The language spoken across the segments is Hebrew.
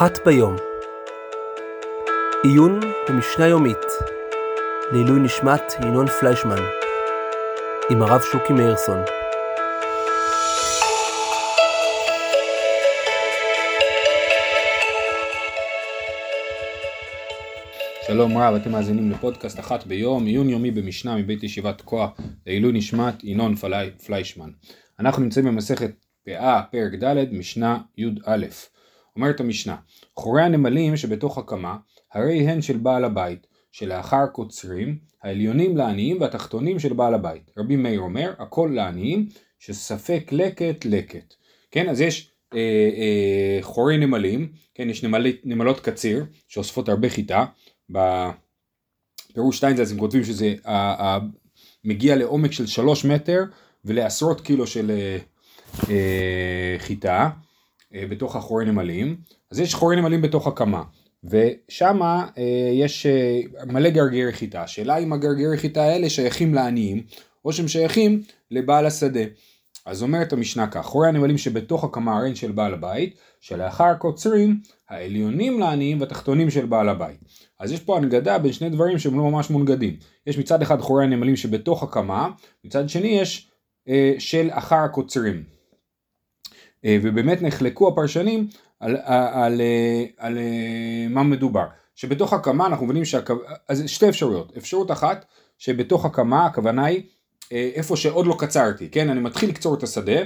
אחת ביום עיון במשנה יומית לעילוי נשמת ינון פליישמן עם הרב שוקי מאירסון שלום רב, אתם מאזינים לפודקאסט אחת ביום, עיון יומי במשנה מבית ישיבת תקוע לעילוי נשמת ינון פלי, פליישמן. אנחנו נמצאים במסכת פאה, פרק ד', משנה י"א. אומרת המשנה, חורי הנמלים שבתוך הקמה, הרי הן של בעל הבית, שלאחר קוצרים, העליונים לעניים והתחתונים של בעל הבית. רבי מאיר אומר, הכל לעניים, שספק לקט לקט. כן, אז יש אה, אה, חורי נמלים, כן, יש נמלי, נמלות קציר, שאוספות הרבה חיטה, בפירוש שטיינזלס הם כותבים שזה ה, ה, מגיע לעומק של שלוש מטר ולעשרות קילו של אה, אה, חיטה אה, בתוך החורי נמלים, אז יש חורי נמלים בתוך הקמה, ושם אה, יש אה, מלא גרגרי חיטה, השאלה אם הגרגרי חיטה האלה שייכים לעניים, או שהם שייכים לבעל השדה. אז אומרת המשנה כך, חורי הנמלים שבתוך הקמה הרי של בעל הבית, שלאחר קוצרים, העליונים לעניים והתחתונים של בעל הבית. אז יש פה הנגדה בין שני דברים שהם לא ממש מונגדים. יש מצד אחד חורי הנמלים שבתוך הקמה, מצד שני יש אה, של אחר הקוצרים. אה, ובאמת נחלקו הפרשנים על, על, אה, על, על אה, מה מדובר. שבתוך הקמה אנחנו מבינים שהקו... אז שתי אפשרויות. אפשרות אחת שבתוך הקמה הכוונה היא איפה שעוד לא קצרתי, כן? אני מתחיל לקצור את השדה,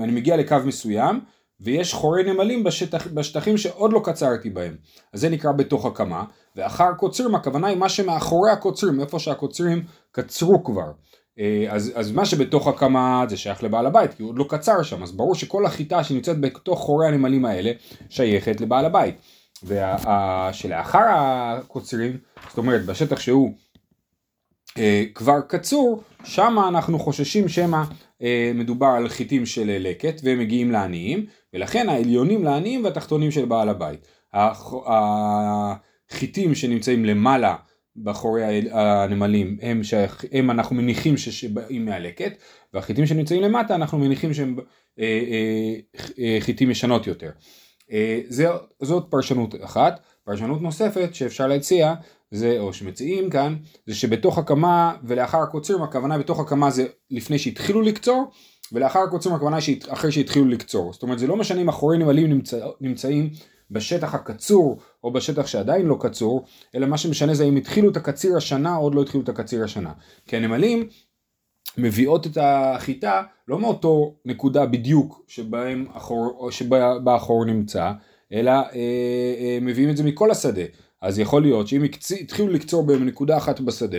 אני מגיע לקו מסוים ויש חורי נמלים בשטח, בשטחים שעוד לא קצרתי בהם. אז זה נקרא בתוך הקמה, ואחר קוצרים הכוונה היא מה שמאחורי הקוצרים, איפה שהקוצרים קצרו כבר. אה, אז, אז מה שבתוך הקמה זה שייך לבעל הבית, כי הוא עוד לא קצר שם, אז ברור שכל החיטה שנמצאת בתוך חורי הנמלים האלה שייכת לבעל הבית. ושלאחר הקוצרים, זאת אומרת בשטח שהוא אה, כבר קצור, שם אנחנו חוששים שמא אה, מדובר על חיטים של לקט והם מגיעים לעניים, ולכן העליונים לעניים והתחתונים של בעל הבית. החיטים שנמצאים למעלה בחורי הנמלים הם, שייך, הם אנחנו מניחים שבאים מהלקט והחיטים שנמצאים למטה אנחנו מניחים שהם אה, אה, אה, חיטים ישנות יותר. אה, זה, זאת פרשנות אחת. פרשנות נוספת שאפשר להציע זה או שמציעים כאן זה שבתוך הקמה ולאחר הקוצרים הכוונה בתוך הקמה זה לפני שהתחילו לקצור ולאחר הקוצרים הכוונה אחרי שהתחילו לקצור זאת אומרת זה לא משנה אם אחורי נמלים נמצא, נמצאים בשטח הקצור או בשטח שעדיין לא קצור, אלא מה שמשנה זה אם התחילו את הקציר השנה או עוד לא התחילו את הקציר השנה. כי הנמלים מביאות את החיטה לא מאותו נקודה בדיוק שבהם החור, שבה החור נמצא, אלא אה, אה, מביאים את זה מכל השדה. אז יכול להיות שאם התחילו לקצור בנקודה אחת בשדה,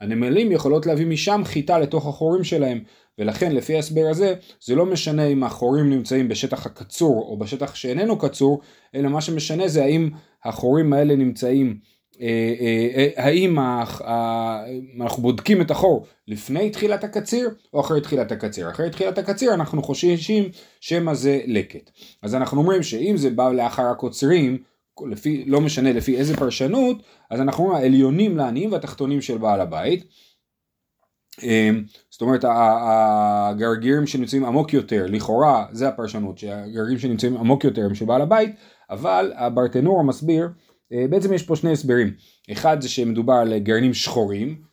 הנמלים יכולות להביא משם חיטה לתוך החורים שלהם, ולכן לפי ההסבר הזה זה לא משנה אם החורים נמצאים בשטח הקצור או בשטח שאיננו קצור, אלא מה שמשנה זה האם החורים האלה נמצאים, אה, אה, אה, האם אנחנו בודקים את החור לפני תחילת הקציר או אחרי תחילת הקציר. אחרי תחילת הקציר אנחנו חוששים שמא זה לקט. אז אנחנו אומרים שאם זה בא לאחר הקוצרים, לפי, לא משנה לפי איזה פרשנות, אז אנחנו אומרים העליונים לעניים והתחתונים של בעל הבית. אמ, זאת אומרת הגרגירים שנמצאים עמוק יותר, לכאורה זה הפרשנות, שהגרגירים שנמצאים עמוק יותר הם של בעל הבית, אבל הברטנור מסביר, אה, בעצם יש פה שני הסברים, אחד זה שמדובר על גרעינים שחורים,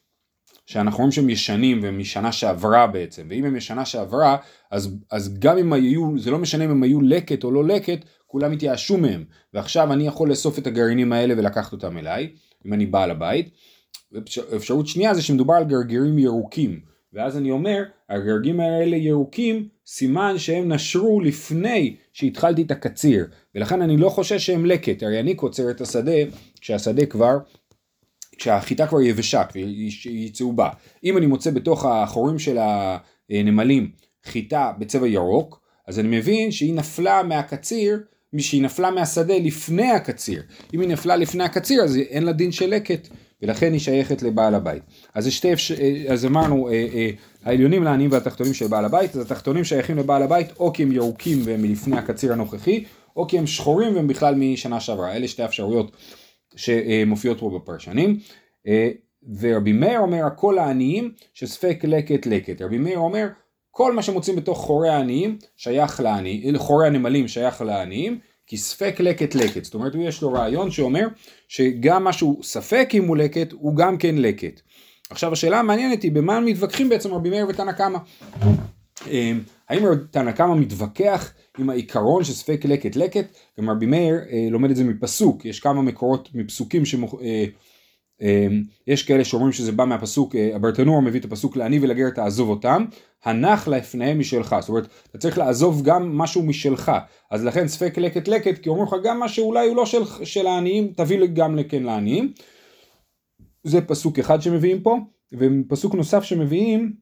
שאנחנו רואים שהם ישנים והם משנה שעברה בעצם, ואם הם משנה שעברה, אז, אז גם אם היו, זה לא משנה אם הם היו לקט או לא לקט, כולם התייאשו מהם, ועכשיו אני יכול לאסוף את הגרעינים האלה ולקחת אותם אליי, אם אני בעל הבית. אפשרות שנייה זה שמדובר על גרגירים ירוקים, ואז אני אומר, הגרגים האלה ירוקים, סימן שהם נשרו לפני שהתחלתי את הקציר, ולכן אני לא חושש שהם לקט, הרי אני קוצר את השדה כשהשדה כבר, כשהחיטה כבר יבשה, היא צהובה. אם אני מוצא בתוך החורים של הנמלים חיטה בצבע ירוק, אז אני מבין שהיא נפלה מהקציר שהיא נפלה מהשדה לפני הקציר. אם היא נפלה לפני הקציר אז אין לה דין של לקט, ולכן היא שייכת לבעל הבית. אז, שתי, אז אמרנו, אה, אה, העליונים לעניים והתחתונים של בעל הבית, אז התחתונים שייכים לבעל הבית או כי הם ירוקים והם מלפני הקציר הנוכחי, או כי הם שחורים והם בכלל משנה שעברה. אלה שתי אפשרויות שמופיעות פה בפרשנים. אה, ורבי מאיר אומר הכל העניים שספק לקט לקט. רבי מאיר אומר כל מה שמוצאים בתוך חורי העניים שייך לעניים, חורי הנמלים שייך לעניים, כי ספק לקט לקט. זאת אומרת, יש לו רעיון שאומר שגם משהו ספק אם הוא לקט, הוא גם כן לקט. עכשיו השאלה המעניינת היא במה מתווכחים בעצם רבי מאיר ותנא קמא. האם תנא קמא מתווכח עם העיקרון של ספק לקט לקט? גם רבי מאיר אה, לומד את זה מפסוק, יש כמה מקורות מפסוקים שמוכ... אה, אמ, יש כאלה שאומרים שזה בא מהפסוק, אה, הברטנור מביא את הפסוק לעני ולגר תעזוב אותם, הנח לפניהם משלך, זאת אומרת אתה צריך לעזוב גם משהו משלך, אז לכן ספק לקט לקט, כי אומרים לך גם מה שאולי הוא לא של, של העניים, תביא גם לכן לעניים. זה פסוק אחד שמביאים פה, ופסוק נוסף שמביאים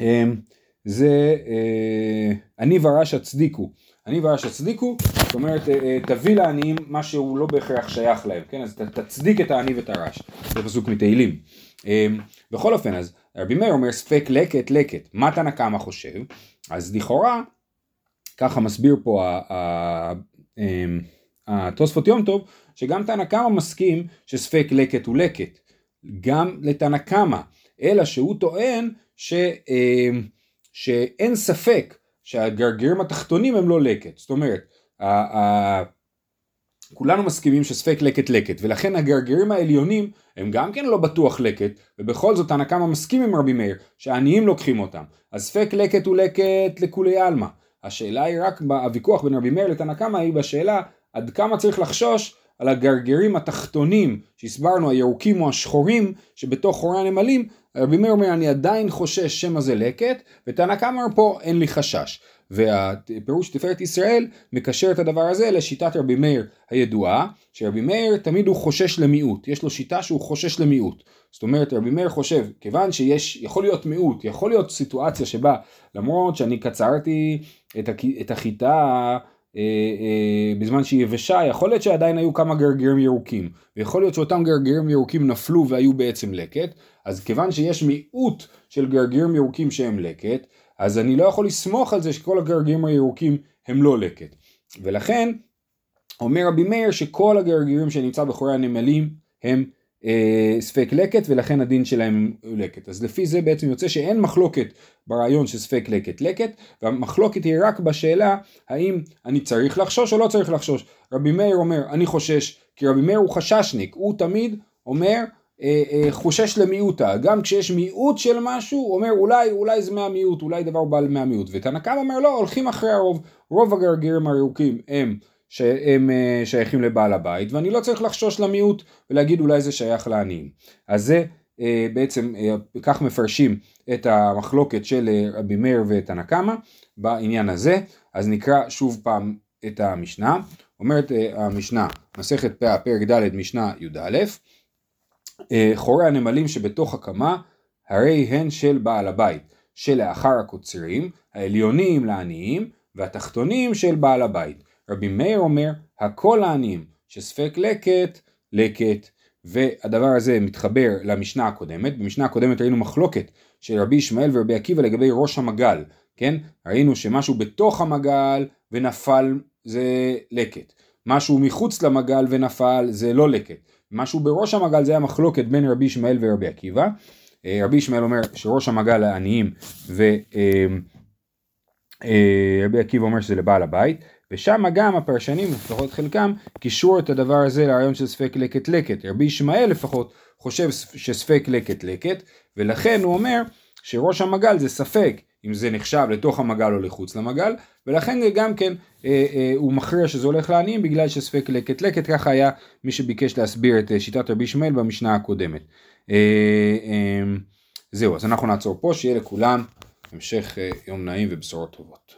אמ, זה אה, אני ורש הצדיקו. אני ורש הצדיקו, זאת אומרת אה, אה, תביא לעניים מה שהוא לא בהכרח שייך להם, כן? אז תצדיק את העני ואת הרש. זה פסוק מתהילים. בכל אופן, אז רבי מאיר אומר ספק לקט לקט. מה תנא קמא חושב? אז לכאורה, ככה מסביר פה התוספות יום טוב, שגם תנא קמא מסכים שספק לקט הוא לקט. גם לתנא קמא, אלא שהוא טוען ש... אמ, שאין ספק שהגרגירים התחתונים הם לא לקט. זאת אומרת, ה- ה- כולנו מסכימים שספק לקט לקט, ולכן הגרגירים העליונים הם גם כן לא בטוח לקט, ובכל זאת הנקמה מסכים עם רבי מאיר, שהעניים לוקחים אותם. אז ספק לקט הוא לקט לכולי עלמא. השאלה היא רק, הוויכוח בין רבי מאיר לתנא קמא היא בשאלה עד כמה צריך לחשוש על הגרגירים התחתונים שהסברנו הירוקים או השחורים שבתוך חורי הנמלים רבי מאיר אומר אני עדיין חושש שמא זה לקט ותנא קמא פה אין לי חשש והפירוש תפארת ישראל מקשר את הדבר הזה לשיטת רבי מאיר הידועה שרבי מאיר תמיד הוא חושש למיעוט. יש לו שיטה שהוא חושש למיעוט. זאת אומרת רבי מאיר חושב כיוון שיש יכול להיות מיעוט יכול להיות סיטואציה שבה למרות שאני קצרתי את החיטה אה, אה, בזמן שהיא יבשה, יכול להיות שעדיין היו כמה גרגירים ירוקים, ויכול להיות שאותם גרגירים ירוקים נפלו והיו בעצם לקט, אז כיוון שיש מיעוט של גרגירים ירוקים שהם לקט, אז אני לא יכול לסמוך על זה שכל הגרגירים הירוקים הם לא לקט. ולכן, אומר רבי מאיר שכל הגרגירים שנמצא בחורי הנמלים הם אה, ספק לקט ולכן הדין שלהם לקט. אז לפי זה בעצם יוצא שאין מחלוקת ברעיון של ספק לקט לקט והמחלוקת היא רק בשאלה האם אני צריך לחשוש או לא צריך לחשוש. רבי מאיר אומר אני חושש כי רבי מאיר הוא חששניק הוא תמיד אומר אה, אה, חושש למיעוטה גם כשיש מיעוט של משהו הוא אומר אולי אולי זה מהמיעוט אולי דבר בא מהמיעוט ותנא אומר לא הולכים אחרי הרוב רוב הגרגירים הירוקים הם שהם אה, שייכים לבעל הבית ואני לא צריך לחשוש למיעוט ולהגיד אולי זה שייך לעניים. אז זה אה, בעצם אה, כך מפרשים את המחלוקת של רבי מאיר ותנא קמא בעניין הזה. אז נקרא שוב פעם את המשנה. אומרת המשנה מסכת פאה פרק ד' משנה י"א. חורי הנמלים שבתוך הקמה הרי הן של בעל הבית שלאחר הקוצרים העליונים לעניים והתחתונים של בעל הבית רבי מאיר אומר, הכל העניים, שספק לקט, לקט, והדבר הזה מתחבר למשנה הקודמת, במשנה הקודמת ראינו מחלוקת של רבי ישמעאל ורבי עקיבא לגבי ראש המגל, כן? ראינו שמשהו בתוך המגל ונפל זה לקט, משהו מחוץ למגל ונפל זה לא לקט, משהו בראש המגל זה היה מחלוקת בין רבי ישמעאל ורבי עקיבא, אה, רבי ישמעאל אומר שראש המגל לעניים ורבי אה, אה, עקיבא אומר שזה לבעל הבית, ושם גם הפרשנים, לפחות חלקם, קישרו את הדבר הזה לרעיון של ספק לקט לקט. רבי ישמעאל לפחות חושב שספק לקט לקט, ולכן הוא אומר שראש המגל זה ספק אם זה נחשב לתוך המגל או לחוץ למגל, ולכן גם כן, אה, אה, הוא מכריע שזה הולך לעניים בגלל שספק לקט לקט, ככה היה מי שביקש להסביר את אה, שיטת רבי ישמעאל במשנה הקודמת. אה, אה, זהו, אז אנחנו נעצור פה, שיהיה לכולם המשך אה, יום נעים ובשורות טובות.